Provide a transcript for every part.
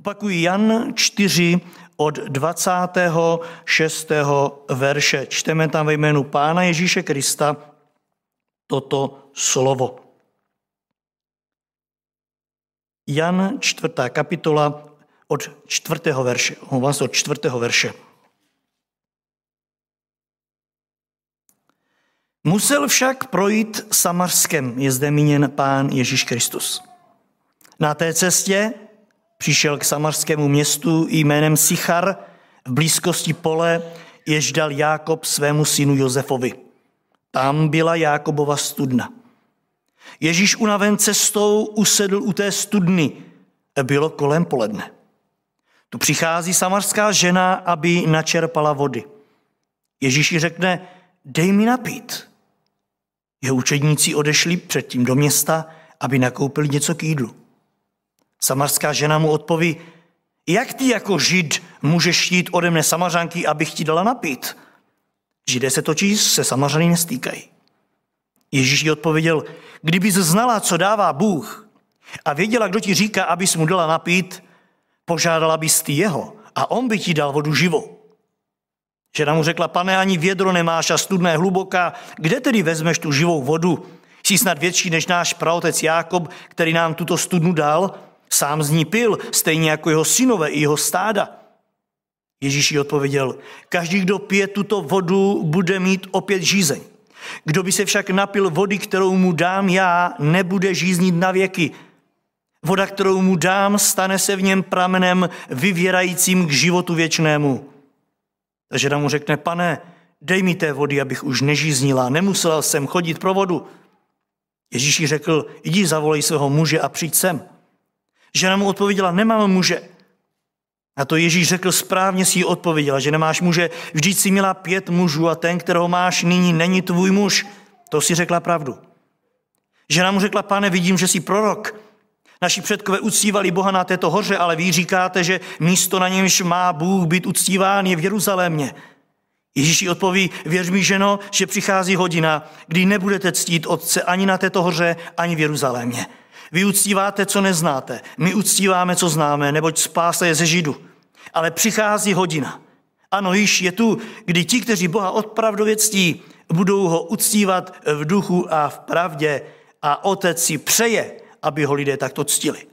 Opakuji Jan 4 od 26. verše. Čteme tam ve jménu Pána Ježíše Krista toto slovo. Jan 4. kapitola od 4. verše. Se od 4. verše. Musel však projít Samarskem, je zde míněn pán Ježíš Kristus. Na té cestě přišel k samarskému městu jménem Sichar v blízkosti pole, jež dal Jákob svému synu Josefovi. Tam byla Jákobova studna. Ježíš unaven cestou usedl u té studny. Bylo kolem poledne. Tu přichází samarská žena, aby načerpala vody. Ježíš jí řekne, dej mi napít. Jeho učedníci odešli předtím do města, aby nakoupili něco k jídlu. Samarská žena mu odpoví, jak ty jako žid můžeš jít ode mne samařanky, abych ti dala napít? Židé se točí se samařany nestýkají. Ježíš jí odpověděl, kdybys znala, co dává Bůh a věděla, kdo ti říká, abys mu dala napít, požádala bys ty jeho a on by ti dal vodu živou. Žena mu řekla, pane, ani vědro nemáš a studna je hluboká, kde tedy vezmeš tu živou vodu? Jsi snad větší než náš praotec Jákob, který nám tuto studnu dal? Sám z ní pil, stejně jako jeho synové i jeho stáda. Ježíš jí odpověděl, každý, kdo pije tuto vodu, bude mít opět žízeň. Kdo by se však napil vody, kterou mu dám já, nebude žíznit na věky. Voda, kterou mu dám, stane se v něm pramenem vyvěrajícím k životu věčnému. Takže mu řekne, pane, dej mi té vody, abych už nežíznila, nemusela jsem chodit pro vodu. Ježíš jí řekl, jdi zavolej svého muže a přijď sem. Žena mu odpověděla, nemám muže. A to Ježíš řekl, správně si ji odpověděla, že nemáš muže, vždyť si měla pět mužů a ten, kterého máš nyní, není tvůj muž. To si řekla pravdu. Žena mu řekla, pane, vidím, že jsi prorok. Naši předkové uctívali Boha na této hoře, ale vy říkáte, že místo na němž má Bůh být uctíván je v Jeruzalémě. Ježíš jí odpoví, věř mi, ženo, že přichází hodina, kdy nebudete ctít Otce ani na této hoře, ani v Jeruzalémě. Vy uctíváte, co neznáte, my uctíváme, co známe, neboť spása je ze Židu. Ale přichází hodina. Ano, již je tu, kdy ti, kteří Boha opravdově ctí, budou ho uctívat v duchu a v pravdě a Otec si přeje, aby ho lidé takto ctili.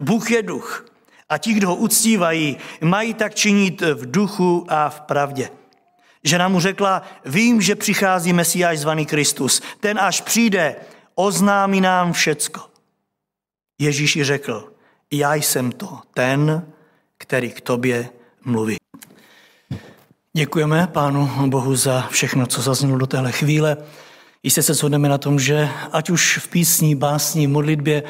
Bůh je duch a ti, kdo ho uctívají, mají tak činit v duchu a v pravdě. Žena mu řekla, vím, že přichází Mesiáš zvaný Kristus. Ten až přijde, oznámí nám všecko. Ježíš ji řekl, já jsem to, ten, který k tobě mluví. Děkujeme Pánu Bohu za všechno, co zaznělo do téhle chvíle. Jistě se shodneme na tom, že ať už v písni, básni, modlitbě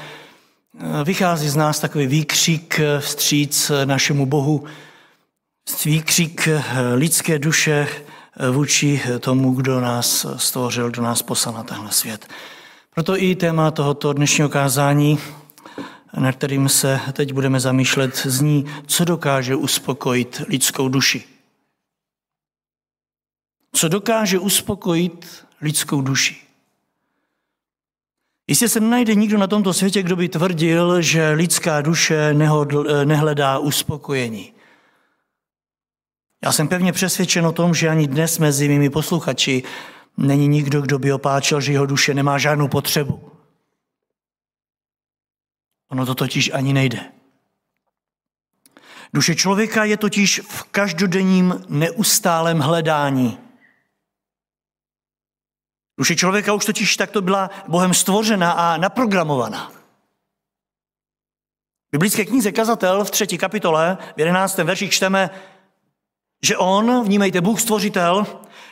vychází z nás takový výkřik vstříc našemu Bohu, výkřik lidské duše vůči tomu, kdo nás stvořil, kdo nás poslal na tenhle svět. Proto i téma tohoto dnešního kázání na kterým se teď budeme zamýšlet, zní, co dokáže uspokojit lidskou duši. Co dokáže uspokojit lidskou duši. Jistě se nenajde nikdo na tomto světě, kdo by tvrdil, že lidská duše nehledá uspokojení. Já jsem pevně přesvědčen o tom, že ani dnes mezi mými posluchači není nikdo, kdo by opáčel, že jeho duše nemá žádnou potřebu. Ono to totiž ani nejde. Duše člověka je totiž v každodenním neustálém hledání. Duše člověka už totiž takto byla Bohem stvořena a naprogramovaná. V biblické knize Kazatel v třetí kapitole, v jedenáctém verši čteme, že on, vnímejte, Bůh stvořitel,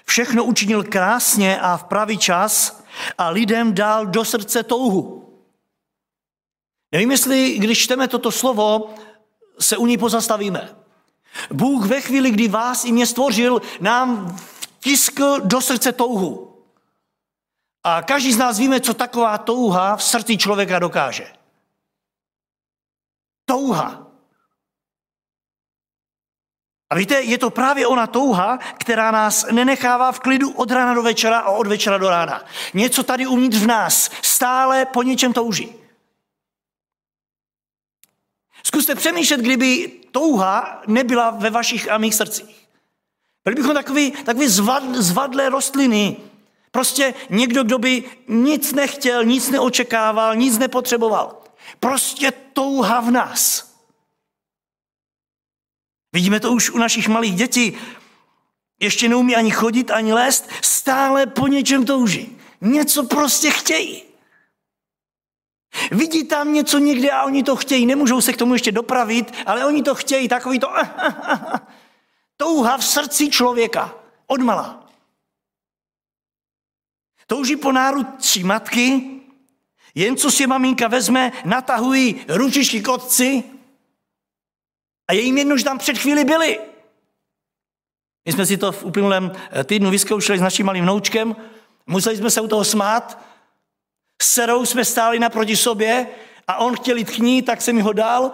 všechno učinil krásně a v pravý čas a lidem dal do srdce touhu. Nevím, jestli když čteme toto slovo, se u ní pozastavíme. Bůh ve chvíli, kdy vás i mě stvořil, nám vtiskl do srdce touhu. A každý z nás víme, co taková touha v srdci člověka dokáže. Touha. A víte, je to právě ona touha, která nás nenechává v klidu od rána do večera a od večera do rána. Něco tady uvnitř v nás stále po něčem touží. Zkuste přemýšlet, kdyby touha nebyla ve vašich a mých srdcích. Byli bychom takový, takový zvad, zvadlé rostliny. Prostě někdo, kdo by nic nechtěl, nic neočekával, nic nepotřeboval. Prostě touha v nás. Vidíme to už u našich malých dětí. Ještě neumí ani chodit, ani lézt, stále po něčem touží. Něco prostě chtějí. Vidí tam něco někde a oni to chtějí. Nemůžou se k tomu ještě dopravit, ale oni to chtějí. Takový to touha v srdci člověka. Odmala. Touží po náručí matky, jen co si maminka vezme, natahují ručičky k otci a je jim jedno, že tam před chvíli byli. My jsme si to v uplynulém týdnu vyzkoušeli s naším malým vnoučkem, museli jsme se u toho smát, s dcerou jsme stáli naproti sobě a on chtěl jít k ní, tak jsem mi ho dal.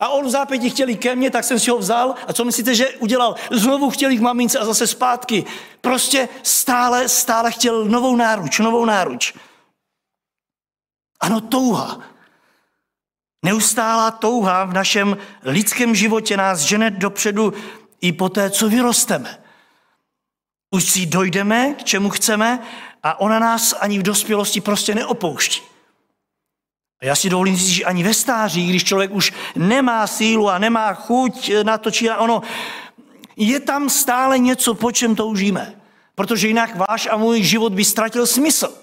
A on v zápětí chtěl jít ke mně, tak jsem si ho vzal. A co myslíte, že udělal? Znovu chtěl jít k mamince a zase zpátky. Prostě stále, stále chtěl novou náruč, novou náruč. Ano, touha. Neustálá touha v našem lidském životě nás žene dopředu i po té, co vyrosteme. Už si dojdeme, k čemu chceme a ona nás ani v dospělosti prostě neopouští. A já si dovolím říct, že ani ve stáří, když člověk už nemá sílu a nemá chuť na to, či ono, je tam stále něco, po čem toužíme. Protože jinak váš a můj život by ztratil smysl.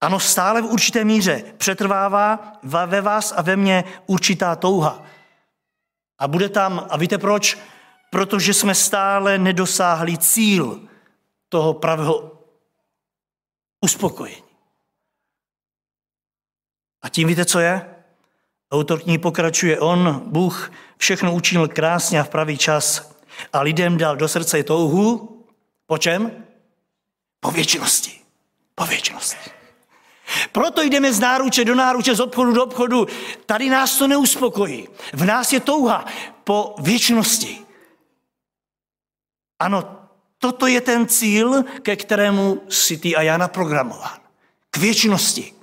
Ano, stále v určité míře přetrvává ve vás a ve mně určitá touha. A bude tam, a víte proč? Protože jsme stále nedosáhli cíl, toho pravého uspokojení. A tím víte, co je? Autor knihy pokračuje, on, Bůh, všechno učinil krásně a v pravý čas a lidem dal do srdce touhu. Po čem? Po věčnosti. Po věčnosti. Proto jdeme z náruče do náruče, z obchodu do obchodu. Tady nás to neuspokojí. V nás je touha po věčnosti. Ano, Toto je ten cíl, ke kterému si ty a já naprogramován. K věčnosti.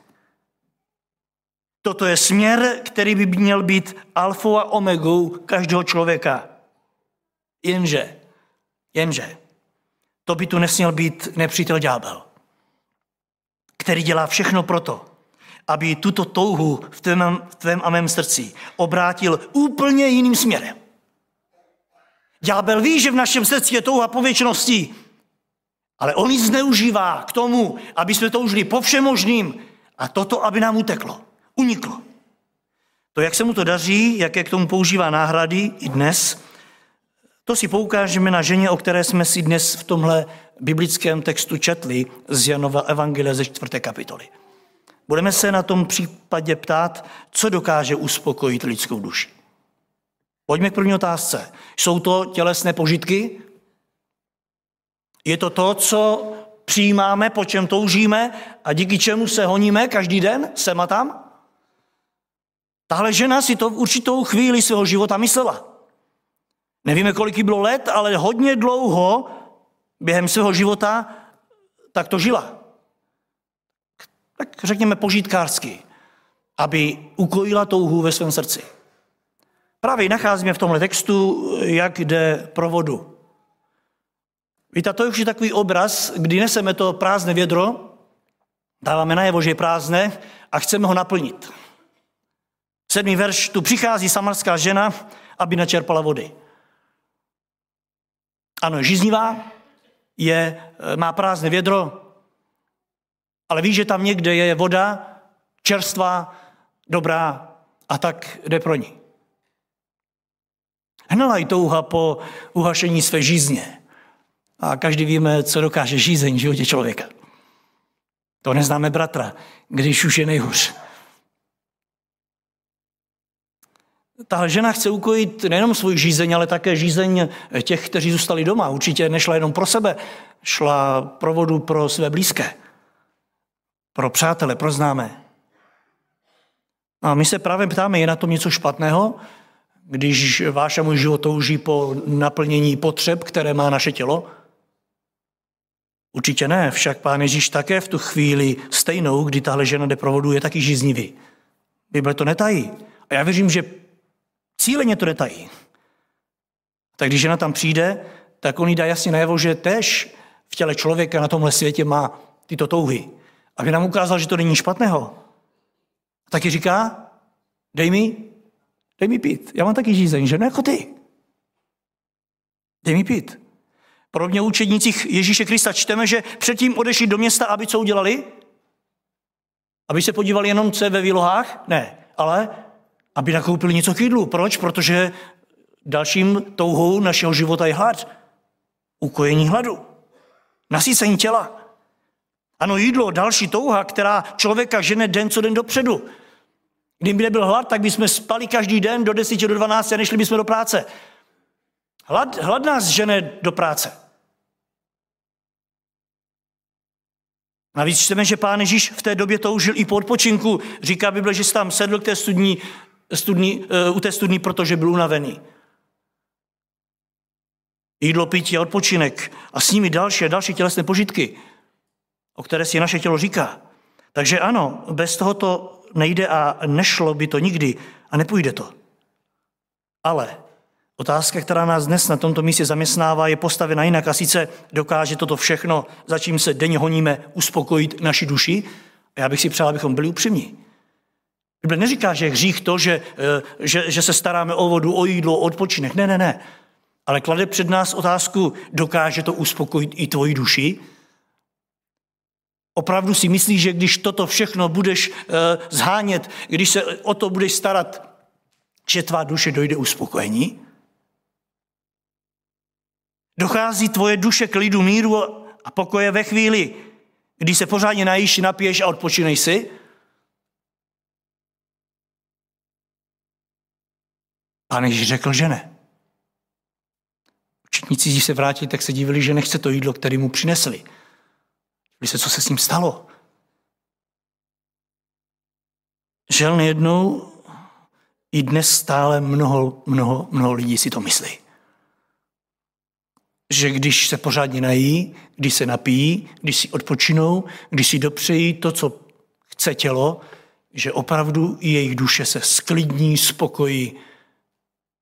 Toto je směr, který by měl být alfou a omegou každého člověka. Jenže, jenže, to by tu nesměl být nepřítel ďábel, který dělá všechno proto, aby tuto touhu v tvém, v tvém a mém srdci obrátil úplně jiným směrem. Ďábel ví, že v našem srdci je touha po věčnosti, ale on ji zneužívá k tomu, aby jsme toužili po všem možným a toto, aby nám uteklo, uniklo. To, jak se mu to daří, jaké k tomu používá náhrady i dnes, to si poukážeme na ženě, o které jsme si dnes v tomhle biblickém textu četli z Janova Evangelia ze čtvrté kapitoly. Budeme se na tom případě ptát, co dokáže uspokojit lidskou duši. Pojďme k první otázce. Jsou to tělesné požitky? Je to to, co přijímáme, po čem toužíme a díky čemu se honíme každý den, sem a tam? Tahle žena si to v určitou chvíli svého života myslela. Nevíme, kolik jí bylo let, ale hodně dlouho během svého života tak to žila. Tak řekněme požitkářsky, aby ukojila touhu ve svém srdci. Právě nacházíme v tomhle textu, jak jde pro vodu. Víte, to je už takový obraz, kdy neseme to prázdné vědro, dáváme najevo, že je prázdné a chceme ho naplnit. Sedmý verš, tu přichází samarská žena, aby načerpala vody. Ano, žíznivá, je, má prázdné vědro, ale ví, že tam někde je voda, čerstvá, dobrá a tak jde pro ní. Hnala i touha po uhašení své žízně. A každý víme, co dokáže žízeň v životě člověka. To neznáme bratra, když už je nejhůř. Tahle žena chce ukojit nejenom svůj žízeň, ale také žízeň těch, kteří zůstali doma. Určitě nešla jenom pro sebe, šla pro vodu pro své blízké, pro přátele, pro známé. A my se právě ptáme, je na tom něco špatného? Když váš a můj život touží po naplnění potřeb, které má naše tělo? Určitě ne, však pán Ježíš také v tu chvíli stejnou, kdy tahle žena jde provodu, je taky žíznivý. Bible to netají. A já věřím, že cíleně to netají. Tak když žena tam přijde, tak on jí dá jasně najevo, že tež v těle člověka na tomhle světě má tyto touhy. Aby nám ukázal, že to není špatného. Taky říká, dej mi, dej mi pít. Já mám taky žízeň, že ne jako ty. Dej mi pít. Podobně učednících Ježíše Krista čteme, že předtím odešli do města, aby co udělali? Aby se podívali jenom, co je ve výlohách? Ne, ale aby nakoupili něco k jídlu. Proč? Protože dalším touhou našeho života je hlad. Ukojení hladu. Nasícení těla. Ano, jídlo, další touha, která člověka žene den co den dopředu. Kdyby nebyl hlad, tak bychom spali každý den do 10 do 12 a nešli bychom do práce. Hlad, hlad nás žene do práce. Navíc čteme, že pán Ježíš v té době toužil i po odpočinku. Říká Bible, že tam sedl k té studní, studní, uh, u té studní, protože byl unavený. Jídlo, pití a odpočinek a s nimi další další tělesné požitky, o které si naše tělo říká. Takže ano, bez toho to nejde a nešlo by to nikdy a nepůjde to. Ale Otázka, která nás dnes na tomto místě zaměstnává, je postavena jinak a sice dokáže toto všechno, za čím se denně honíme, uspokojit naši duši. A já bych si přál, abychom byli upřímní. Bible neříká, že je hřích to, že, eh, že, že se staráme o vodu, o jídlo, o odpočinek. Ne, ne, ne. Ale klade před nás otázku, dokáže to uspokojit i tvoji duši? Opravdu si myslíš, že když toto všechno budeš uh, zhánět, když se o to budeš starat, že tvá duše dojde uspokojení? Dochází tvoje duše k lidu míru a pokoje ve chvíli, kdy se pořádně najíš, napiješ a odpočinej si? Pán Ježíš řekl, že ne. Učitníci, když se vrátili, tak se divili, že nechce to jídlo, které mu přinesli. Se, co se s ním stalo. Žel nejednou i dnes stále mnoho, mnoho, mnoho lidí si to myslí že když se pořádně nají, když se napijí, když si odpočinou, když si dopřejí to, co chce tělo, že opravdu i jejich duše se sklidní, spokojí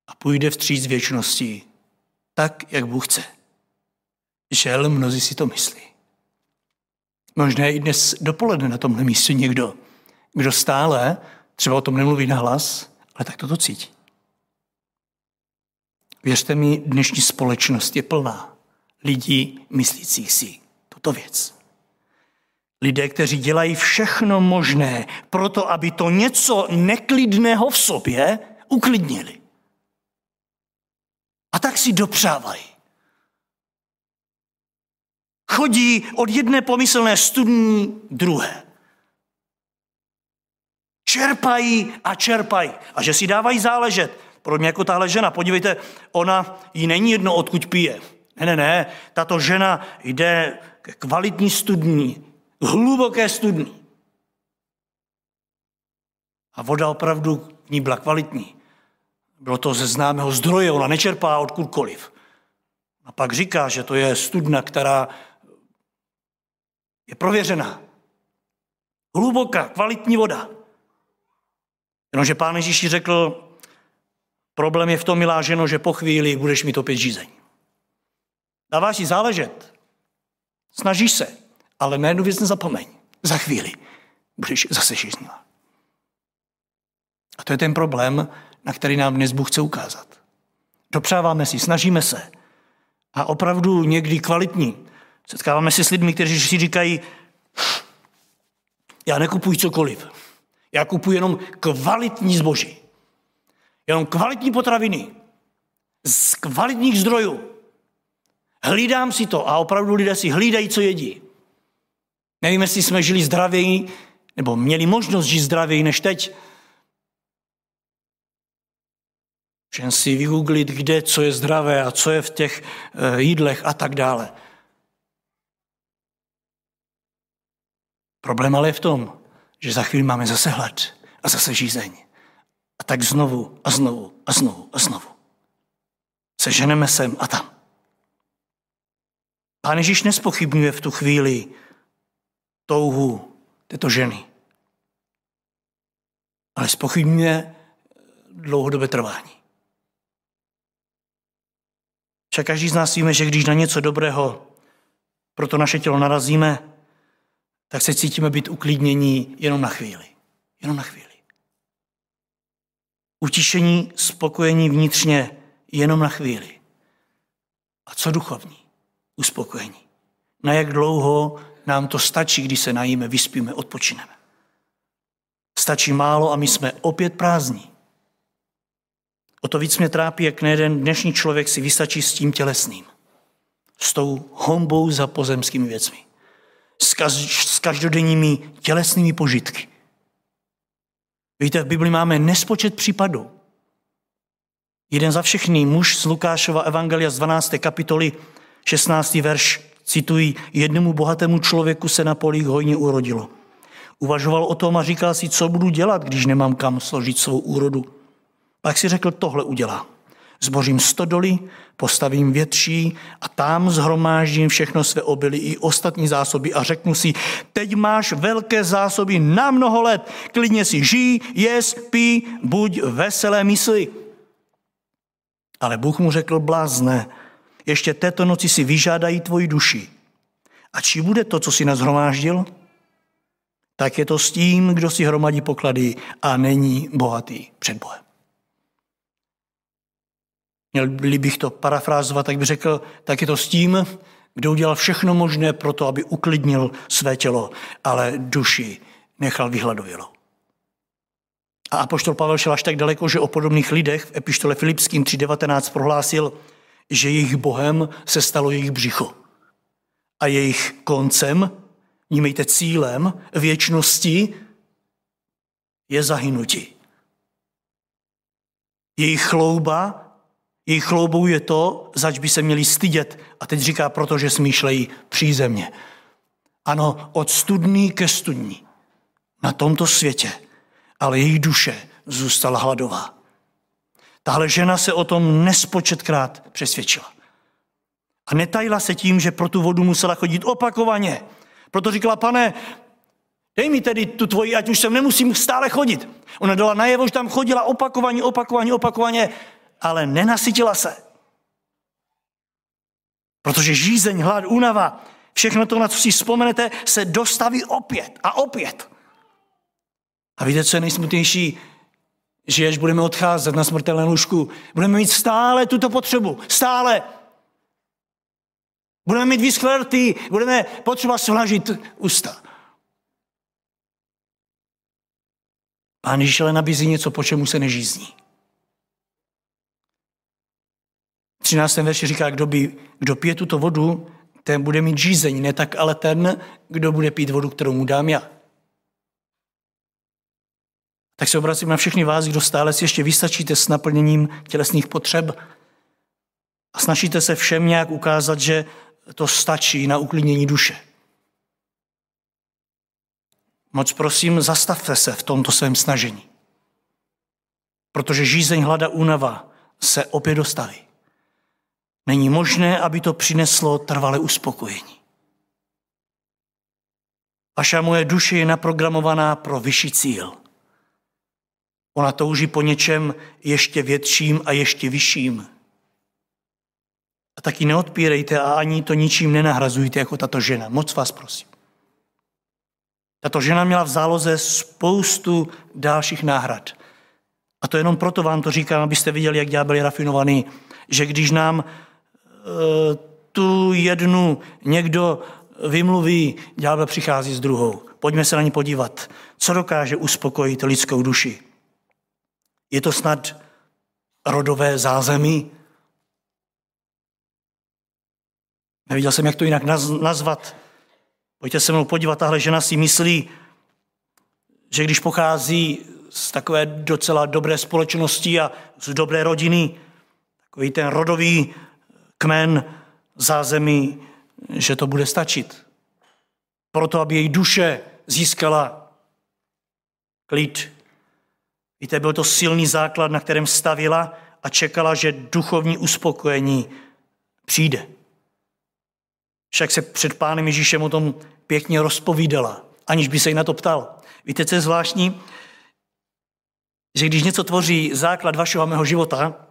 a půjde vstříc věčnosti tak, jak Bůh chce. Žel, mnozí si to myslí. Možná i dnes dopoledne na tomhle místě někdo, kdo stále třeba o tom nemluví na hlas, ale tak toto cítí. Věřte mi, dnešní společnost je plná lidí myslících si tuto věc. Lidé, kteří dělají všechno možné pro to, aby to něco neklidného v sobě uklidnili. A tak si dopřávají. Chodí od jedné pomyslné studní druhé. Čerpají a čerpají. A že si dávají záležet. Podobně jako tahle žena. Podívejte, ona jí není jedno, odkud pije. Ne, ne, ne. Tato žena jde k kvalitní studní, hluboké studní. A voda opravdu v ní byla kvalitní. Bylo to ze známého zdroje, ona nečerpá odkudkoliv. A pak říká, že to je studna, která je prověřená. Hluboká, kvalitní voda. Jenomže pán Ježíš řekl, Problém je v tom, milá ženo, že po chvíli budeš mít opět žízeň. Dáváš si záležet. Snažíš se, ale na jednu věc nezapomeň. Za chvíli budeš zase žíznila. A to je ten problém, na který nám dnes Bůh chce ukázat. Dopřáváme si, snažíme se. A opravdu někdy kvalitní. Setkáváme se s lidmi, kteří si říkají, já nekupuji cokoliv. Já kupuji jenom kvalitní zboží jenom kvalitní potraviny z kvalitních zdrojů. Hlídám si to a opravdu lidé si hlídají, co jedí. Nevím, jestli jsme žili zdravěji, nebo měli možnost žít zdravěji než teď. Všem si vygooglit, kde, co je zdravé a co je v těch eh, jídlech a tak dále. Problém ale je v tom, že za chvíli máme zase hlad a zase žízeň. A tak znovu a znovu a znovu a znovu. Seženeme sem a tam. Pán Ježíš nespochybňuje v tu chvíli touhu této ženy. ale spochybňuje dlouhodobé trvání. Však každý z nás víme, že když na něco dobrého pro to naše tělo narazíme, tak se cítíme být uklidnění jenom na chvíli. Jenom na chvíli. Utišení, spokojení vnitřně jenom na chvíli. A co duchovní? Uspokojení. Na jak dlouho nám to stačí, když se najíme, vyspíme, odpočineme. Stačí málo a my jsme opět prázdní. O to víc mě trápí, jak nejeden dnešní člověk si vystačí s tím tělesným. S tou hombou za pozemskými věcmi. S, kaž, s každodenními tělesnými požitky. Víte, v Bibli máme nespočet případů. Jeden za všechny muž z Lukášova evangelia z 12. kapitoly 16. verš citují, jednomu bohatému člověku se na polích hojně urodilo. Uvažoval o tom a říkal si, co budu dělat, když nemám kam složit svou úrodu. Pak si řekl, tohle udělá. Zbořím stodoly, postavím větší a tam zhromáždím všechno své obilí i ostatní zásoby a řeknu si, teď máš velké zásoby na mnoho let, klidně si žij, jes, pí, buď veselé mysli. Ale Bůh mu řekl, blázne, ještě této noci si vyžádají tvoji duši. A či bude to, co si nazhromáždil? Tak je to s tím, kdo si hromadí poklady a není bohatý před Bohem. Měl bych to parafrázovat, tak bych řekl, tak je to s tím, kdo udělal všechno možné pro to, aby uklidnil své tělo, ale duši nechal vyhladovělo. A apoštol Pavel šel až tak daleko, že o podobných lidech v epištole Filipským 3.19 prohlásil, že jejich Bohem se stalo jejich břicho. A jejich koncem, nímejte cílem věčnosti, je zahynutí. Jejich chlouba jejich chloubou je to, zač by se měli stydět. A teď říká, protože smýšlejí přízemně. Ano, od studní ke studní. Na tomto světě. Ale její duše zůstala hladová. Tahle žena se o tom nespočetkrát přesvědčila. A netajila se tím, že pro tu vodu musela chodit opakovaně. Proto říkala, pane, dej mi tedy tu tvoji, ať už sem nemusím stále chodit. Ona dala najevo, že tam chodila opakovaně, opakovaně, opakovaně ale nenasytila se. Protože žízeň, hlad, únava, všechno to, na co si vzpomenete, se dostaví opět a opět. A víte, co je nejsmutnější? Že až budeme odcházet na smrtelné lůžku, budeme mít stále tuto potřebu. Stále. Budeme mít vyschlé rty, budeme potřeba svlažit ústa. Pán Ježíš ale nabízí něco, po čemu se nežízní. 13. verši říká, kdo, by, kdo pije tuto vodu, ten bude mít žízeň, ne tak ale ten, kdo bude pít vodu, kterou mu dám já. Tak se obracím na všechny vás, kdo stále si ještě vystačíte s naplněním tělesných potřeb a snažíte se všem nějak ukázat, že to stačí na uklidnění duše. Moc prosím, zastavte se v tomto svém snažení. Protože žízeň, hlada, únava se opět dostaví. Není možné, aby to přineslo trvalé uspokojení. Vaša moje duše je naprogramovaná pro vyšší cíl. Ona touží po něčem ještě větším a ještě vyšším. A taky neodpírejte a ani to ničím nenahrazujte jako tato žena. Moc vás prosím. Tato žena měla v záloze spoustu dalších náhrad. A to jenom proto vám to říkám, abyste viděli, jak ďábel je rafinovaný, že když nám tu jednu někdo vymluví, ďábel přichází s druhou. Pojďme se na ní podívat. Co dokáže uspokojit lidskou duši? Je to snad rodové zázemí? Neviděl jsem, jak to jinak nazvat. Pojďte se mnou podívat, tahle žena si myslí, že když pochází z takové docela dobré společnosti a z dobré rodiny, takový ten rodový kmen zázemí, že to bude stačit. Proto, aby její duše získala klid. Víte, byl to silný základ, na kterém stavila a čekala, že duchovní uspokojení přijde. Však se před pánem Ježíšem o tom pěkně rozpovídala, aniž by se jí na to ptal. Víte, co je zvláštní? že když něco tvoří základ vašeho a mého života,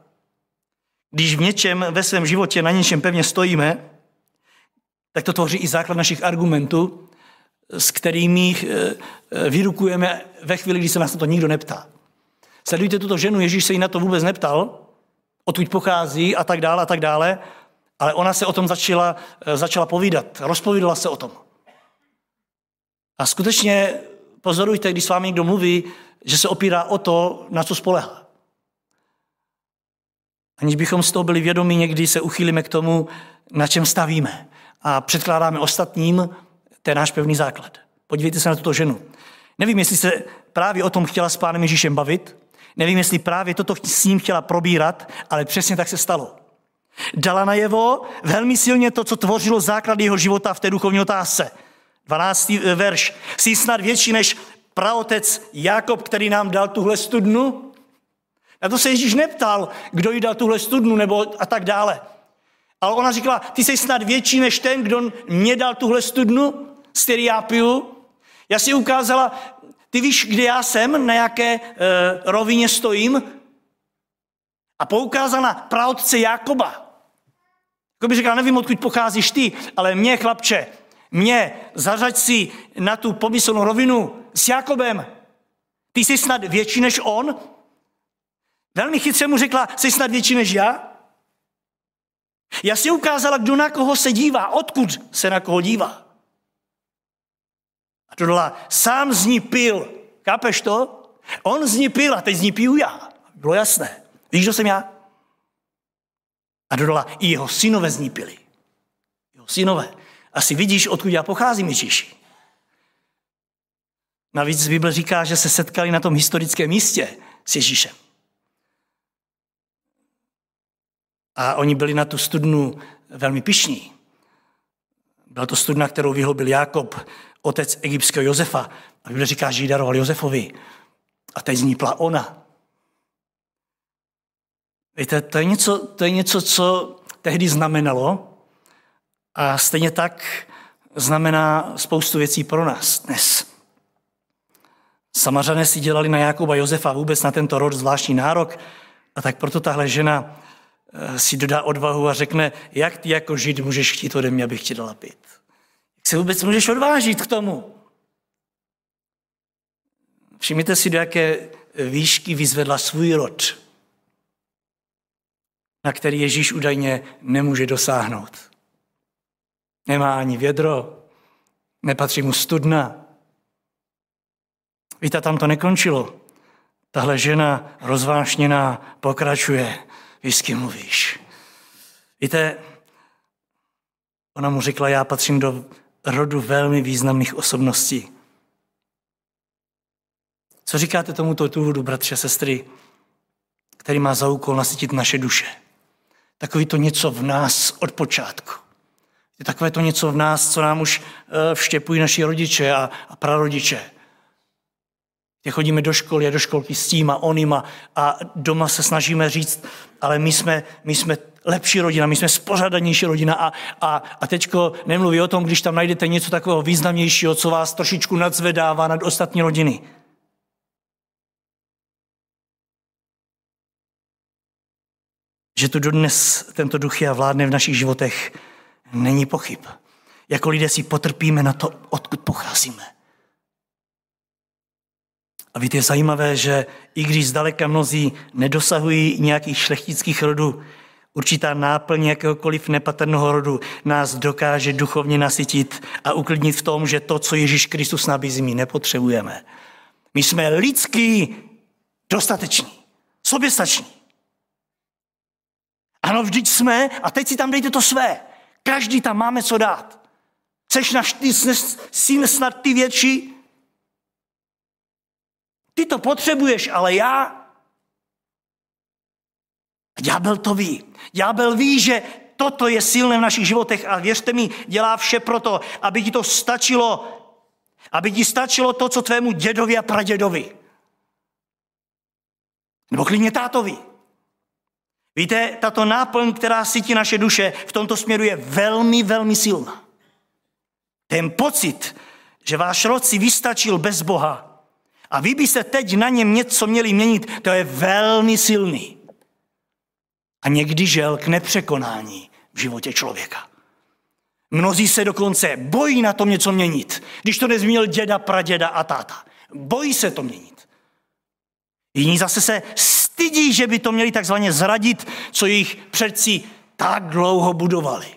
když v něčem ve svém životě na něčem pevně stojíme, tak to tvoří i základ našich argumentů, s kterými eh, eh, vyrukujeme ve chvíli, kdy se nás na to nikdo neptá. Sledujte tuto ženu, Ježíš se jí na to vůbec neptal, odkud pochází a tak dále a tak dále, ale ona se o tom začala, eh, začala povídat, rozpovídala se o tom. A skutečně pozorujte, když s vámi někdo mluví, že se opírá o to, na co spolehá. Aniž bychom z toho byli vědomi, někdy se uchýlíme k tomu, na čem stavíme. A předkládáme ostatním, je náš pevný základ. Podívejte se na tuto ženu. Nevím, jestli se právě o tom chtěla s pánem Ježíšem bavit, nevím, jestli právě toto s ním chtěla probírat, ale přesně tak se stalo. Dala najevo velmi silně to, co tvořilo základ jeho života v té duchovní otázce. 12. Eh, verš. Jsi snad větší než praotec Jakob, který nám dal tuhle studnu? Na to se Ježíš neptal, kdo jí dal tuhle studnu nebo a tak dále. Ale ona říkala, ty jsi snad větší než ten, kdo mě dal tuhle studnu, z který já piju. Já si ukázala, ty víš, kde já jsem, na jaké e, rovině stojím. A poukázala na praotce Jakoba. Jako by říkala, nevím, odkud pocházíš ty, ale mě, chlapče, mě, zařaď si na tu pomyslnou rovinu s Jakobem. Ty jsi snad větší než on? Velmi chytře mu řekla, jsi snad větší než já? Já si ukázala, kdo na koho se dívá, odkud se na koho dívá. A dodala, sám z ní pil. Kápeš to? On z ní pil a teď z ní piju já. Bylo jasné. Víš, kdo jsem já? A dodala, i jeho synové z ní pili. Jeho synové. Asi vidíš, odkud já pocházím, Ježíši. Navíc Bible říká, že se setkali na tom historickém místě s Ježíšem. A oni byli na tu studnu velmi pišní. Byla to studna, kterou vyhloubil Jakob, otec egyptského Josefa. A Bible říká, že ji daroval Josefovi. A teď z ní ona. Víte, to je, něco, to je něco, co tehdy znamenalo a stejně tak znamená spoustu věcí pro nás dnes. Samařané si dělali na Jakuba Josefa vůbec na tento rod zvláštní nárok a tak proto tahle žena si dodá odvahu a řekne, jak ty jako žid můžeš chtít ode mě, abych ti dala pít. Jak se vůbec můžeš odvážit k tomu? Všimněte si, do jaké výšky vyzvedla svůj rod, na který Ježíš údajně nemůže dosáhnout. Nemá ani vědro, nepatří mu studna. Víte, tam to nekončilo. Tahle žena rozvášněná pokračuje. Víš, s kým mluvíš. Víte, ona mu řekla, já patřím do rodu velmi významných osobností. Co říkáte tomuto důvodu, bratře, sestry, který má za úkol nasytit naše duše? Takový to něco v nás od počátku. Je takové to něco v nás, co nám už eh, vštěpují naši rodiče a, a prarodiče. Kde chodíme do školy a do školky s tím a oným a, a doma se snažíme říct, ale my jsme, my jsme lepší rodina, my jsme spořádanější rodina a, a, a teďko nemluví o tom, když tam najdete něco takového významnějšího, co vás trošičku nadzvedává nad ostatní rodiny. Že tu dodnes tento duch je a vládne v našich životech, není pochyb. Jako lidé si potrpíme na to, odkud pocházíme. A víte, je zajímavé, že i když zdaleka mnozí nedosahují nějakých šlechtických rodů, určitá náplň jakéhokoliv nepatrného rodu nás dokáže duchovně nasytit a uklidnit v tom, že to, co Ježíš Kristus nabízí, my nepotřebujeme. My jsme lidský dostateční, soběstační. Ano, vždyť jsme, a teď si tam dejte to své. Každý tam máme co dát. Chceš naš ty, syn snad ty větší? Ty to potřebuješ, ale já? Ďábel to ví. Ďábel ví, že toto je silné v našich životech a věřte mi, dělá vše proto, aby ti to stačilo, aby ti stačilo to, co tvému dědovi a pradědovi. Nebo klidně tátovi. Víte, tato náplň, která sytí naše duše, v tomto směru je velmi, velmi silná. Ten pocit, že váš rod si vystačil bez Boha A vy byste teď na něm něco měli měnit, to je velmi silný. A někdy žel k nepřekonání v životě člověka. Mnozí se dokonce bojí na tom něco měnit, když to nezmínil děda, praděda a táta. Bojí se to měnit. Jiní zase se stydí, že by to měli takzvaně zradit, co jejich předci tak dlouho budovali.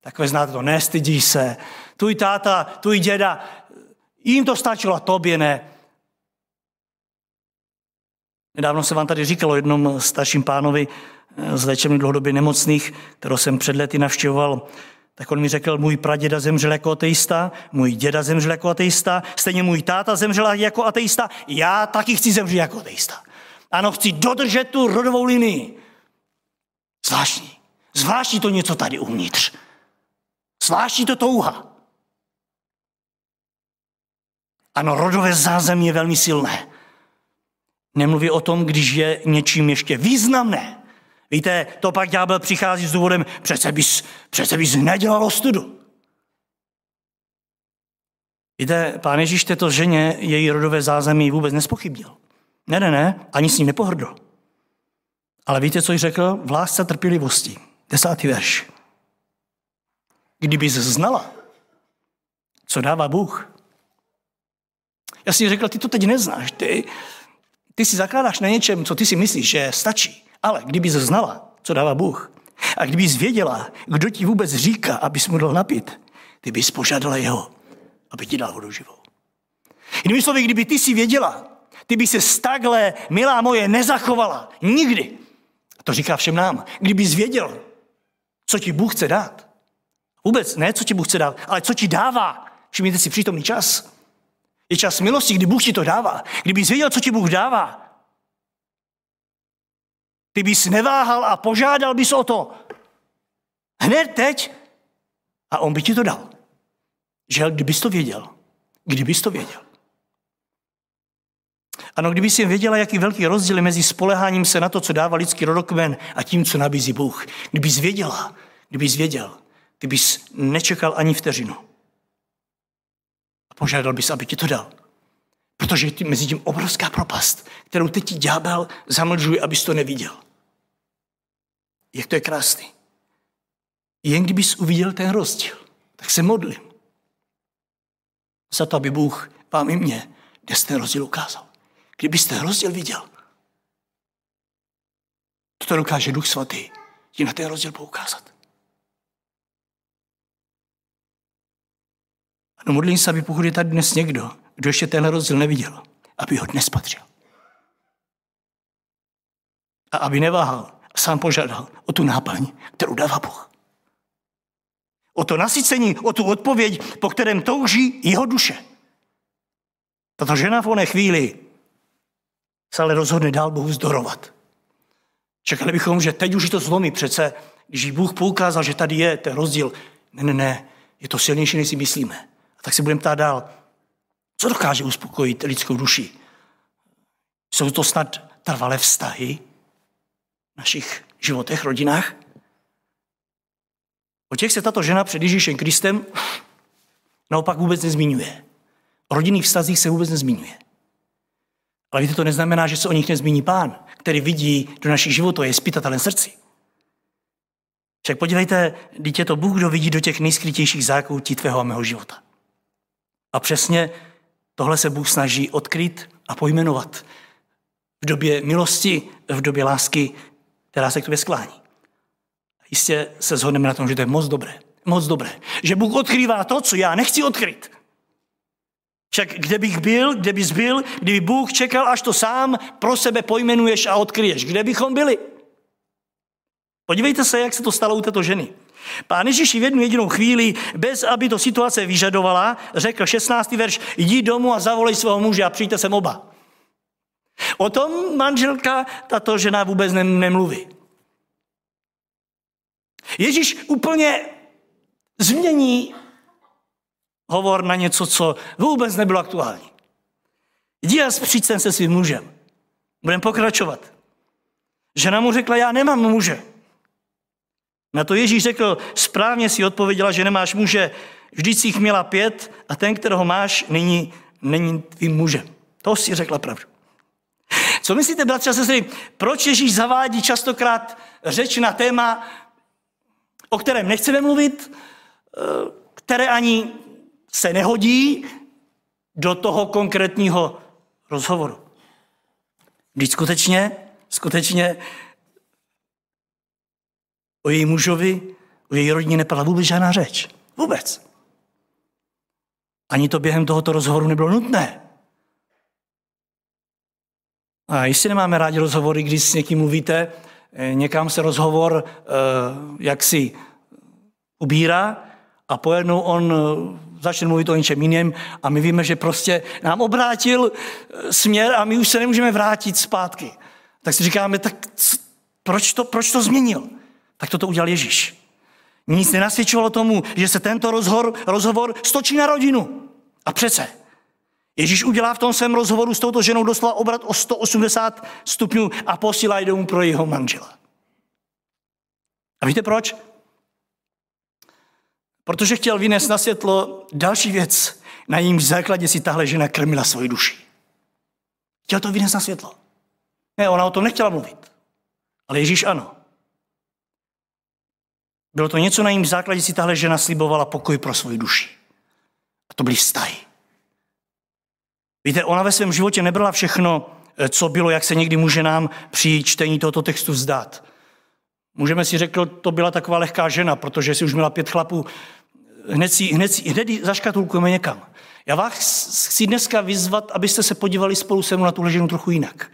Takové znáte to, nestydí se. Tvůj táta, tvůj děda, jim to stačilo, a tobě ne. Nedávno se vám tady říkalo jednom starším pánovi z léčebny dlouhodobě nemocných, kterou jsem před lety navštěvoval, tak on mi řekl, můj praděda zemřel jako ateista, můj děda zemřel jako ateista, stejně můj táta zemřel jako ateista, já taky chci zemřít jako ateista. Ano, chci dodržet tu rodovou linii. Zvláštní. Zvláštní to něco tady uvnitř. Zvláštní to touha. Ano, rodové zázemí je velmi silné. Nemluví o tom, když je něčím ještě významné. Víte, to pak ďábel přichází s důvodem, přece bys, přece bys nedělal ostudu. Víte, pán Ježíš této ženě její rodové zázemí vůbec nespochybnil. Ne, ne, ne, ani s ním nepohrdl. Ale víte, co jí řekl? V lásce trpělivosti. Desátý verš. Kdyby znala, co dává Bůh. Já si řekl, ty to teď neznáš, ty, ty si zakládáš na něčem, co ty si myslíš, že stačí. Ale kdyby znala, co dává Bůh, a kdyby věděla, kdo ti vůbec říká, abys mu dal napít, ty bys požádala jeho, aby ti dal vodu živou. Jinými slovy, kdyby ty si věděla, ty by se takhle, milá moje, nezachovala. Nikdy. A to říká všem nám. Kdyby věděl, co ti Bůh chce dát. Vůbec ne, co ti Bůh chce dát, ale co ti dává. Všimněte si přítomný čas. Je čas milosti, kdy Bůh ti to dává. Kdyby věděl, co ti Bůh dává, ty bys neváhal a požádal bys o to. Hned teď. A on by ti to dal. Že kdybys to věděl. Kdybys to věděl. Ano, kdyby si věděla, jaký velký rozdíl je mezi spoleháním se na to, co dává lidský rodokmen a tím, co nabízí Bůh. Kdybys věděla, kdybys věděl, ty bys nečekal ani vteřinu. Požádal bys, aby ti to dal. Protože je mezi tím obrovská propast, kterou teď ti ďábel zamlžuje, abys to neviděl. Jak to je krásný. Jen kdybys uviděl ten rozdíl, tak se modlím. Za to, aby Bůh vám i mě dnes ten rozdíl ukázal. Kdybyste rozdíl viděl, to dokáže Duch Svatý ti na ten rozdíl poukázat. Ano, modlím se, aby pokud je tady dnes někdo, kdo ještě tenhle rozdíl neviděl, aby ho dnes patřil. A aby neváhal, sám požádal o tu nápaň, kterou dává Bůh. O to nasycení, o tu odpověď, po kterém touží jeho duše. Tato žena v oné chvíli se ale rozhodne dál Bohu zdorovat. Čekali bychom, že teď už to zlomí. Přece, když Bůh poukázal, že tady je ten rozdíl, ne, ne, ne, je to silnější, než si myslíme. A tak si budeme ptát dál, co dokáže uspokojit lidskou duši? Jsou to snad trvalé vztahy v našich životech, rodinách? O těch se tato žena před Ježíšem Kristem naopak vůbec nezmiňuje. O rodinných vztazích se vůbec nezmiňuje. Ale víte, to neznamená, že se o nich nezmíní pán, který vidí do našich životů, je zpytatelem srdci. Však podívejte, dítě to Bůh, kdo vidí do těch nejskrytějších zákoutí tvého a mého života. A přesně tohle se Bůh snaží odkryt a pojmenovat v době milosti, v době lásky, která se k tobě sklání. Jistě se shodneme na tom, že to je moc dobré. Moc dobré. Že Bůh odkrývá to, co já nechci odkryt. Však kde bych byl, kde bys byl, kdyby Bůh čekal, až to sám pro sebe pojmenuješ a odkryješ. Kde bychom byli? Podívejte se, jak se to stalo u této ženy. Pán Ježíš v jednu jedinou chvíli, bez aby to situace vyžadovala, řekl 16. verš, jdi domů a zavolej svého muže a přijďte sem oba. O tom manželka, tato žena vůbec nemluví. Ježíš úplně změní hovor na něco, co vůbec nebylo aktuální. Jdi a přijď sem se svým mužem. Budeme pokračovat. Žena mu řekla, já nemám muže. Na to Ježíš řekl, správně si odpověděla, že nemáš muže, vždyť jich měla pět a ten, kterého máš, není, není tvým mužem. To si řekla pravdu. Co myslíte, bratři a sestry, proč Ježíš zavádí častokrát řeč na téma, o kterém nechceme mluvit, eh, které ani se nehodí do toho konkrétního rozhovoru. Když skutečně, skutečně o její mužovi, o její rodině nepadla vůbec žádná řeč. Vůbec. Ani to během tohoto rozhovoru nebylo nutné. A jestli nemáme rádi rozhovory, když s někým mluvíte, eh, někam se rozhovor eh, jaksi ubírá a pojednou on eh, začne mluvit o něčem jiném a my víme, že prostě nám obrátil směr a my už se nemůžeme vrátit zpátky. Tak si říkáme, tak proč to, proč to změnil? Tak toto udělal Ježíš. Nic nenasvědčovalo tomu, že se tento rozhovor, rozhovor stočí na rodinu. A přece, Ježíš udělá v tom svém rozhovoru s touto ženou doslova obrat o 180 stupňů a posílá domů pro jeho manžela. A víte proč? Protože chtěl vynést na světlo další věc, na jímž základě si tahle žena krmila svoji duši. Chtěl to vynést na světlo. Ne, ona o tom nechtěla mluvit. Ale Ježíš ano. Bylo to něco, na jím základě si tahle žena slibovala pokoj pro svoji duši. A to byly vztahy. Víte, ona ve svém životě nebyla všechno, eh, co bylo, jak se někdy může nám při čtení tohoto textu zdát. Můžeme si řekl, to byla taková lehká žena, protože si už měla pět chlapů, hned si, hned si hned zaškatulkujeme někam. Já vás chci dneska vyzvat, abyste se podívali spolu se mnou na tuhle ženu trochu jinak.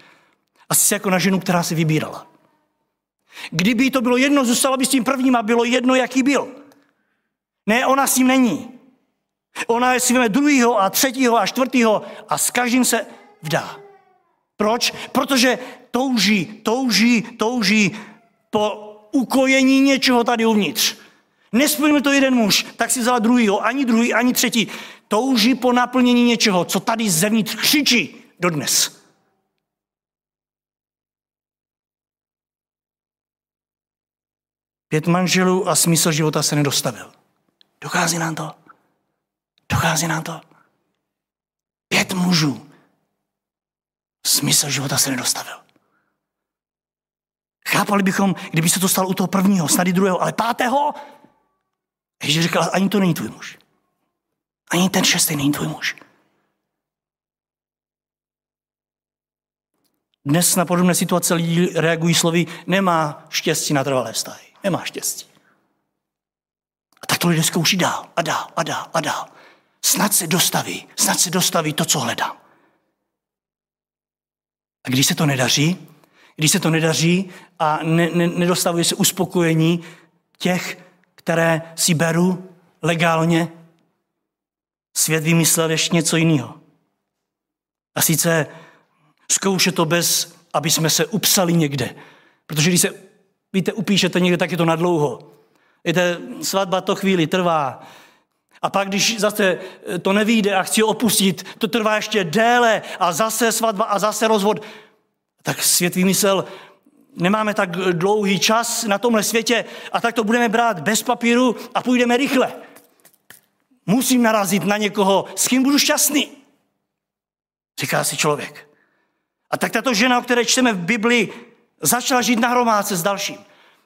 Asi jako na ženu, která se vybírala. Kdyby to bylo jedno, zůstala by s tím prvním a bylo jedno, jaký byl. Ne, ona s ním není. Ona je si veme druhýho a třetího a čtvrtýho a s každým se vdá. Proč? Protože touží, touží, touží po ukojení něčeho tady uvnitř. Nesplnil to jeden muž, tak si vzala druhýho, ani druhý, ani třetí. Touží po naplnění něčeho, co tady zevnitř křičí dodnes. Pět manželů a smysl života se nedostavil. Dochází nám to? Dochází nám to? Pět mužů. Smysl života se nedostavil. Chápali bychom, kdyby se to stalo u toho prvního, snad i druhého, ale pátého? Ježíš říkal, ani to není tvůj muž. Ani ten šestý není tvůj muž. Dnes na podobné situace lidi reagují slovy, nemá štěstí na trvalé vztahy. Nemá štěstí. A tak to lidé zkouší dál a dál a dál a dál. Snad se dostaví, snad se dostaví to, co hledám. A když se to nedaří, když se to nedaří a ne, ne, nedostavuje se uspokojení těch, které si beru legálně, svět vymyslel ještě něco jiného. A sice zkouše to bez, aby jsme se upsali někde. Protože když se, víte, upíšete někde, tak je to nadlouho. Víte, svatba to chvíli trvá, a pak, když zase to nevíde a chci opustit, to trvá ještě déle a zase svatba a zase rozvod. Tak svět vymyslel, nemáme tak dlouhý čas na tomhle světě a tak to budeme brát bez papíru a půjdeme rychle. Musím narazit na někoho, s kým budu šťastný. Říká si člověk. A tak tato žena, o které čteme v Bibli, začala žít na hromádce s dalším.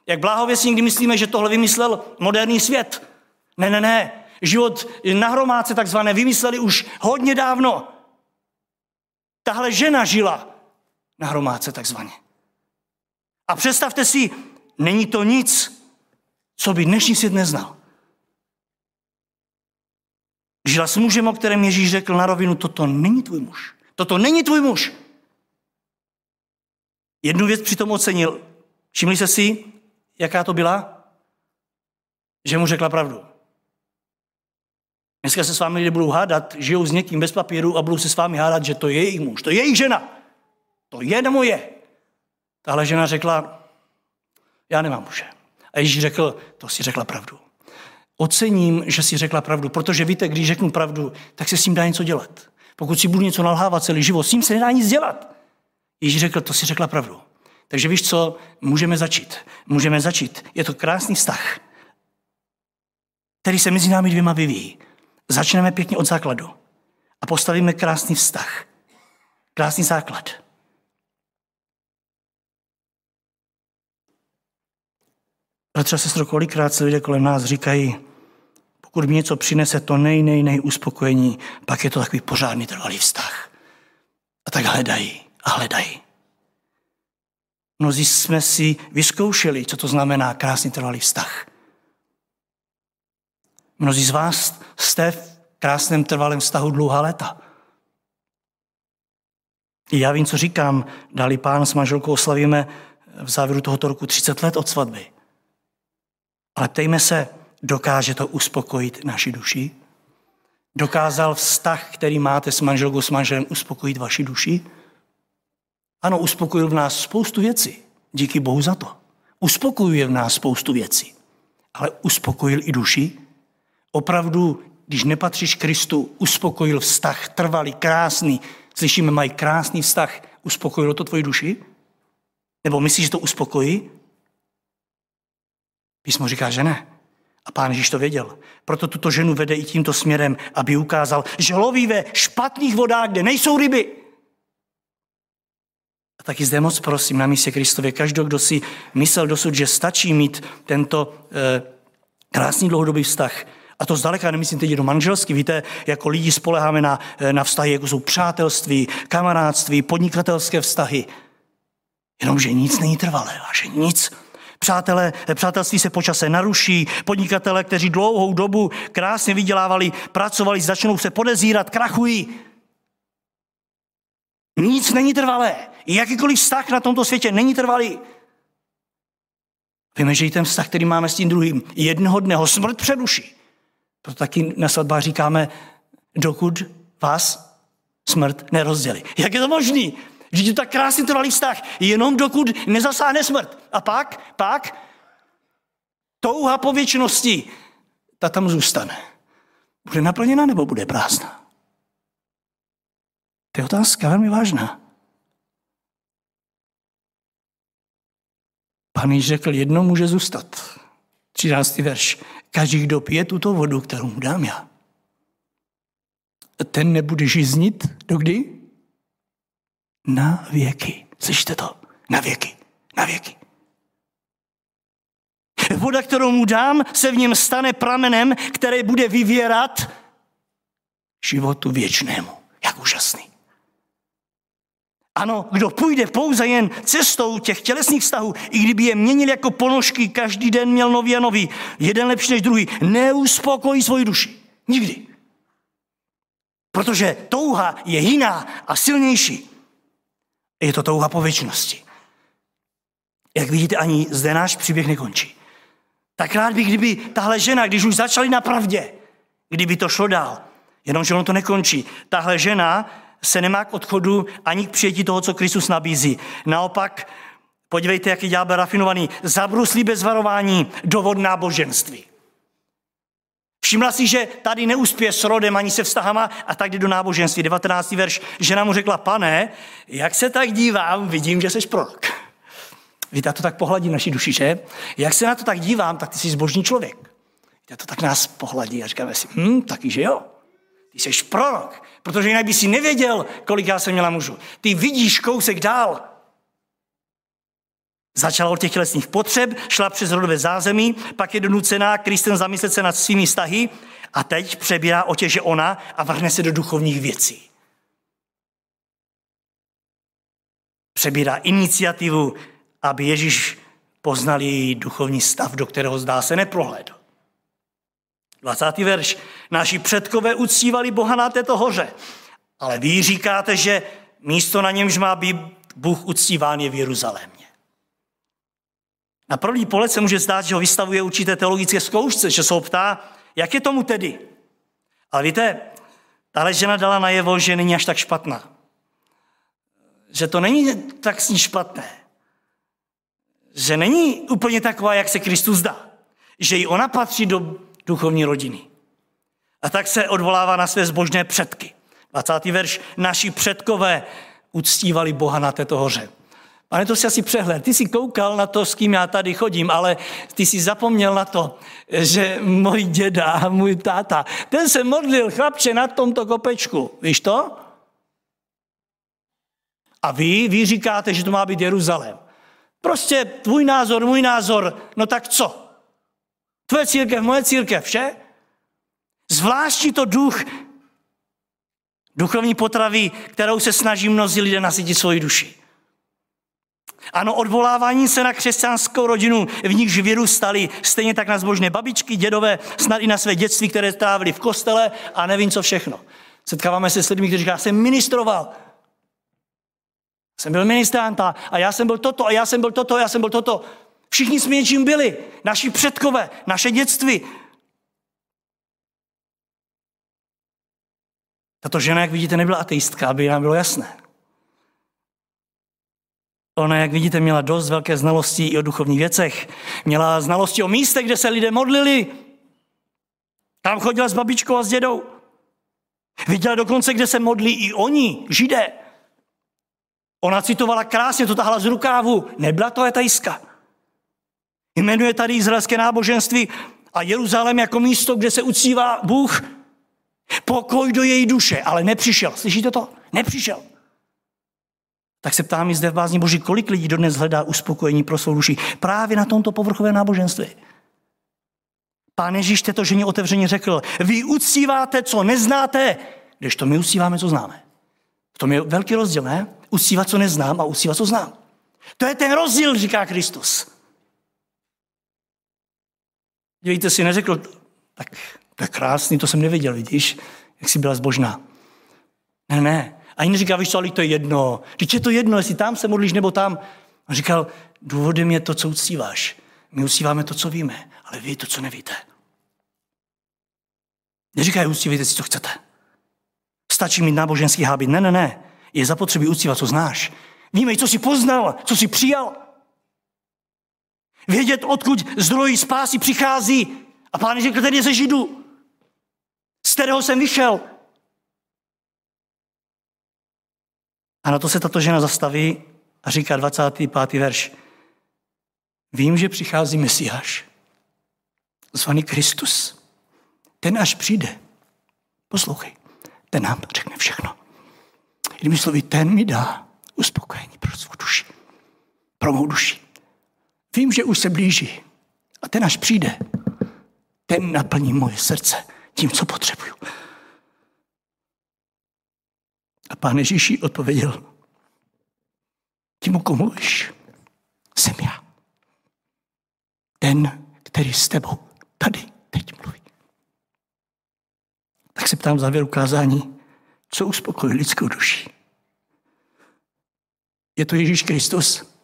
Jak bláhověsně někdy myslíme, že tohle vymyslel moderní svět. Ne, ne, ne. Život na hromádce takzvané vymysleli už hodně dávno. Tahle žena žila na hromádce takzvaně. A představte si, není to nic, co by dnešní svět neznal. Žila s mužem, o kterém Ježíš řekl na rovinu, toto není tvůj muž. Toto není tvůj muž. Jednu věc přitom ocenil. Všimli se si, jaká to byla? Že mu řekla pravdu. Dneska se s vámi lidé budou hádat, žijou s někým bez papíru a budou se s vámi hádat, že to je jejich muž, to je jejich žena. To je moje. Tahle žena řekla, já nemám muže. A Ježíš řekl, to si řekla pravdu. Ocením, že si řekla pravdu, protože víte, když řeknu pravdu, tak se s tím dá něco dělat. Pokud si budu něco nalhávat celý život, s tím se nedá nic dělat. Ježíš řekl, to si řekla pravdu. Takže víš co, můžeme začít. Můžeme začít. Je to krásný vztah, který se mezi námi dvěma vyvíjí. Začneme pěkně od základu a postavíme krásný vztah, Krásný základ. Bratře a sestro, kolikrát se lidé kolem nás říkají, pokud mi něco přinese to nej, nej, nej uspokojení, pak je to takový pořádný trvalý vztah. A tak hledají a hledají. Mnozí jsme si vyzkoušeli, co to znamená krásný trvalý vztah. Mnozí z vás jste v krásném trvalém vztahu dlouhá léta. I já vím, co říkám. Dali pán s manželkou oslavíme v závěru tohoto roku 30 let od svatby. Ale ptejme se, dokáže to uspokojit naši duši? Dokázal vztah, který máte s manželkou, s manželem, uspokojit vaši duši? Ano, uspokojil v nás spoustu věcí. Díky Bohu za to. Uspokojuje v nás spoustu věcí. Ale uspokojil i duši? Opravdu, když nepatříš Kristu, uspokojil vztah trvalý, krásný. Slyšíme, mají krásný vztah. Uspokojilo to tvoji duši? Nebo myslíš, že to uspokojí? Písmo říká, že ne. A pán Ježíš to věděl. Proto tuto ženu vede i tímto směrem, aby ukázal, že loví ve špatných vodách, kde nejsou ryby. A taky zde moc prosím na místě Kristově, každý, kdo si myslel dosud, že stačí mít tento eh, krásný dlouhodobý vztah, a to zdaleka nemyslím teď do manželství. Víte, jako lidi spoleháme na, eh, na vztahy, jako jsou přátelství, kamarádství, podnikatelské vztahy. Jenomže nic není trvalé a že nic Přátelé, přátelství se počase naruší, podnikatele, kteří dlouhou dobu krásně vydělávali, pracovali, začnou se podezírat, krachují. Nic není trvalé. Jakýkoliv vztah na tomto světě není trvalý. Víme, že i ten vztah, který máme s tím druhým, jednoho dne ho smrt předuší. Proto taky na svatbách říkáme, dokud vás smrt nerozdělí. Jak je to možné? Vždyť je to tak krásný trvalý vztah, jenom dokud nezasáhne smrt. A pak, pak, touha po věčnosti, ta tam zůstane. Bude naplněna nebo bude prázdná? To je otázka velmi vážná. Pán již řekl, jedno může zůstat. 13. verš. Každý, kdo pije tuto vodu, kterou mu dám já, ten nebude žiznit dokdy? na věky. Slyšte to? Na věky. Na věky. Voda, kterou mu dám, se v něm stane pramenem, který bude vyvěrat životu věčnému. Jak úžasný. Ano, kdo půjde pouze jen cestou těch tělesných vztahů, i kdyby je měnil jako ponožky, každý den měl nový a nový, jeden lepší než druhý, neuspokojí svoji duši. Nikdy. Protože touha je jiná a silnější. Je to touha po věčnosti. Jak vidíte, ani zde náš příběh nekončí. Tak rád bych, kdyby tahle žena, když už začali na pravdě, kdyby to šlo dál, jenomže ono to nekončí. Tahle žena se nemá k odchodu ani k přijetí toho, co Kristus nabízí. Naopak, podívejte, jak je ďábel rafinovaný, zabruslí bez varování dovod náboženství. Všimla si, že tady neuspěje s rodem ani se vztahama a tak jde do náboženství. 19. verš. Žena mu řekla, pane, jak se tak dívám, vidím, že jsi prorok. Víte, to tak pohladí naší duši, že? Jak se na to tak dívám, tak ty jsi zbožný člověk. Víte, to tak nás pohladí a říkáme si, hm, taky, že jo? Jsi prorok, protože jinak by si nevěděl, kolik já jsem měla mužů. Ty vidíš kousek dál. Začala od těch tělesných potřeb, šla přes rodové zázemí, pak je donucená Kristem zamyslet se nad svými vztahy a teď přebírá otěže ona a vrhne se do duchovních věcí. Přebírá iniciativu, aby Ježíš poznal její duchovní stav, do kterého zdá se neprohlédl. 20. verš. Naši předkové uctívali Boha na této hoře, ale vy říkáte, že místo na němž má být Bůh uctíván je v Jeruzalémě. Na první pohled se může zdát, že ho vystavuje určité teologické zkoušce, že se ho ptá, jak je tomu tedy. Ale víte, tahle žena dala najevo, že není až tak špatná. Že to není tak s ní špatné. Že není úplně taková, jak se Kristus zdá. Že i ona patří do duchovní rodiny. A tak se odvolává na své zbožné předky. 20. verš. Naši předkové uctívali Boha na této hoře. Pane, to si asi přehled. Ty jsi koukal na to, s kým já tady chodím, ale ty jsi zapomněl na to, že můj děda a můj táta, ten se modlil chlapče na tomto kopečku. Víš to? A vy, vy říkáte, že to má být Jeruzalém. Prostě tvůj názor, můj názor, no tak co? Tvoje církev, moje církev, vše? Zvláštní to duch duchovní potravy, kterou se snaží mnozí lidé nasytit svoji duši. Ano, odvolávání se na křesťanskou rodinu, v nichž vyrůstali, stejně tak na zbožné babičky, dědové, snad i na své dětství, které trávili v kostele a nevím co všechno. Setkáváme se s lidmi, kteří říká, jsem ministroval. Jsem byl ministranta a já jsem byl toto a já jsem byl toto a já jsem byl toto. Všichni jsme něčím byli. Naši předkové, naše dětství. Tato žena, jak vidíte, nebyla ateistka, aby nám bylo jasné. Ona, jak vidíte, měla dost velké znalosti i o duchovních věcech. Měla znalosti o místech, kde se lidé modlili. Tam chodila s babičkou a s dědou. Viděla dokonce, kde se modlí i oni, židé. Ona citovala krásně, to tahala z rukávu. Nebyla to etaiska. Jmenuje tady izraelské náboženství a Jeruzalém jako místo, kde se uctívá Bůh. Pokoj do její duše, ale nepřišel. Slyšíte to? Nepřišel. Tak se ptám zde v bázní Boží, kolik lidí dodnes hledá uspokojení pro svou duši právě na tomto povrchovém náboženství. Pán Ježíš této ženě otevřeně řekl, vy uctíváte, co neznáte, když to my uctíváme, co známe. V tom je velký rozdíl, ne? Uctívat, co neznám a uctívat, co znám. To je ten rozdíl, říká Kristus. Dívejte si, neřekl, tak je krásný, to jsem neviděl, vidíš, jak jsi byla zbožná. Ne, ne, ani neříká, víš co, ale to je jedno. Když je to jedno, jestli tam se modlíš nebo tam. On říkal, důvodem je to, co uctíváš. My uctíváme to, co víme, ale vy to, co nevíte. Neříkaj, uctívejte si, co chcete. Stačí mít náboženský hábit. Ne, ne, ne. Je zapotřebí uctívat, co znáš. Víme, co jsi poznal, co jsi přijal. Vědět, odkud zdroj spásy přichází. A pán řekl, ten je ze Židu, z kterého jsem vyšel. A na to se tato žena zastaví a říká 25. verš. Vím, že přichází Mesiáš, zvaný Kristus. Ten až přijde, poslouchej, ten nám řekne všechno. Jinými slovy, ten mi dá uspokojení pro svou duši, pro mou duši. Vím, že už se blíží a ten až přijde, ten naplní moje srdce tím, co potřebuju. A pán Ježíš odpověděl, tím, o mluvíš, jsem já. Ten, který s tebou tady teď mluví. Tak se ptám závěru kázání, co uspokojí lidskou duši. Je to Ježíš Kristus?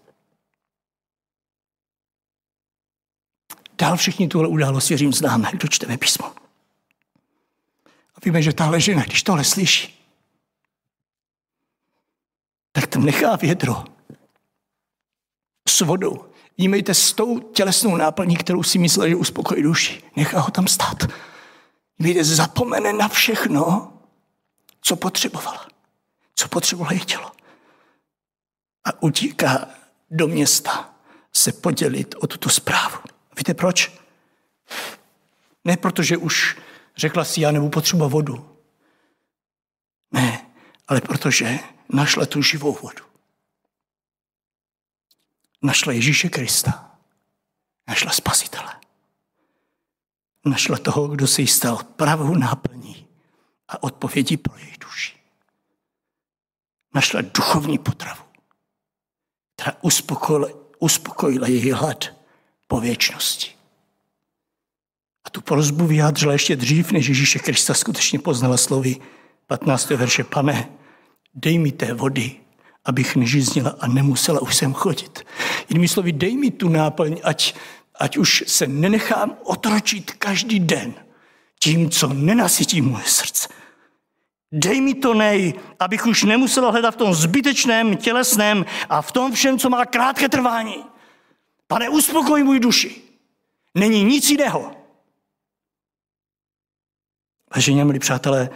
Dál všichni tuhle událost, věřím, známe, kdo čteme písmo. A víme, že tahle žena, když tohle slyší, tak tam nechá vědro s vodou. Jímejte s tou tělesnou náplní, kterou si myslel, že uspokojí duši. Nechá ho tam stát. Jímejte, zapomene na všechno, co potřebovala. Co potřebovala její tělo. A utíká do města se podělit o tuto zprávu. Víte proč? Ne protože už řekla si, já nebudu potřeba vodu. Ne, ale protože našla tu živou vodu. Našla Ježíše Krista. Našla Spasitele. Našla toho, kdo se jí stal pravou náplní a odpovědí pro její duši. Našla duchovní potravu, která uspokojila, uspokojila její hlad po věčnosti. A tu prozbu vyjádřila ještě dřív, než Ježíše Krista skutečně poznala slovy 15. verše. Pane, dej mi té vody, abych nežíznila a nemusela už sem chodit. Jinými slovy, dej mi tu náplň, ať, ať už se nenechám otročit každý den tím, co nenasytí moje srdce. Dej mi to nej, abych už nemusela hledat v tom zbytečném, tělesném a v tom všem, co má krátké trvání. Pane, uspokoj můj duši. Není nic jiného. Vážení milí přátelé,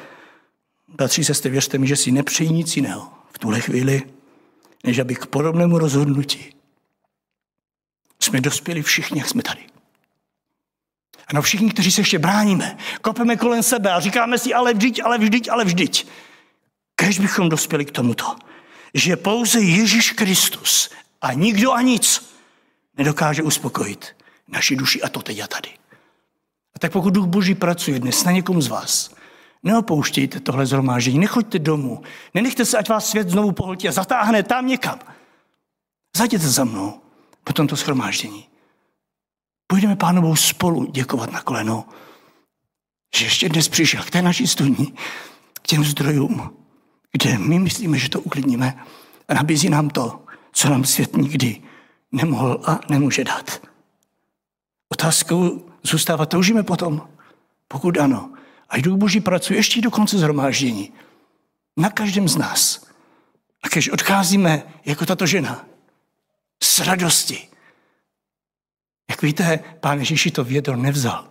bratři, sestry, věřte mi, že si nepřeji nic jiného v tuhle chvíli, než aby k podobnému rozhodnutí jsme dospěli všichni, jak jsme tady. A na všichni, kteří se ještě bráníme, kopeme kolem sebe a říkáme si, ale vždyť, ale vždyť, ale vždyť. Kež bychom dospěli k tomuto, že pouze Ježíš Kristus a nikdo a nic nedokáže uspokojit naši duši a to teď a tady. A tak pokud Duch Boží pracuje dnes na někom z vás, neopouštějte tohle zhromáždění, nechoďte domů, nenechte se, ať vás svět znovu pohltí a zatáhne tam někam. Zajděte za mnou po tomto schromáždění. Půjdeme pánovou spolu děkovat na koleno, že ještě dnes přišel k té naší studni, k těm zdrojům, kde my myslíme, že to uklidníme a nabízí nám to, co nám svět nikdy nemohl a nemůže dát. Otázkou zůstává, toužíme potom? Pokud ano, a Duch Boží pracuje ještě do konce zhromáždění. Na každém z nás. A když odcházíme jako tato žena, s radosti. Jak víte, pán Ježíši to vědro nevzal.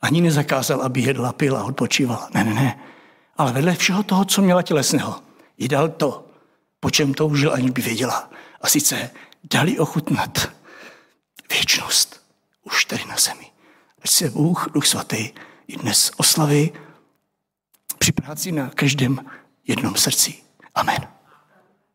Ani nezakázal, aby jedla, pila, odpočívala. Ne, ne, ne. Ale vedle všeho toho, co měla tělesného, jí dal to, po čem toužil, ani by věděla. A sice dali ochutnat věčnost už tady na zemi. Ať se Bůh, Duch Svatý, i dnes oslaví při práci na každém jednom srdci. Amen.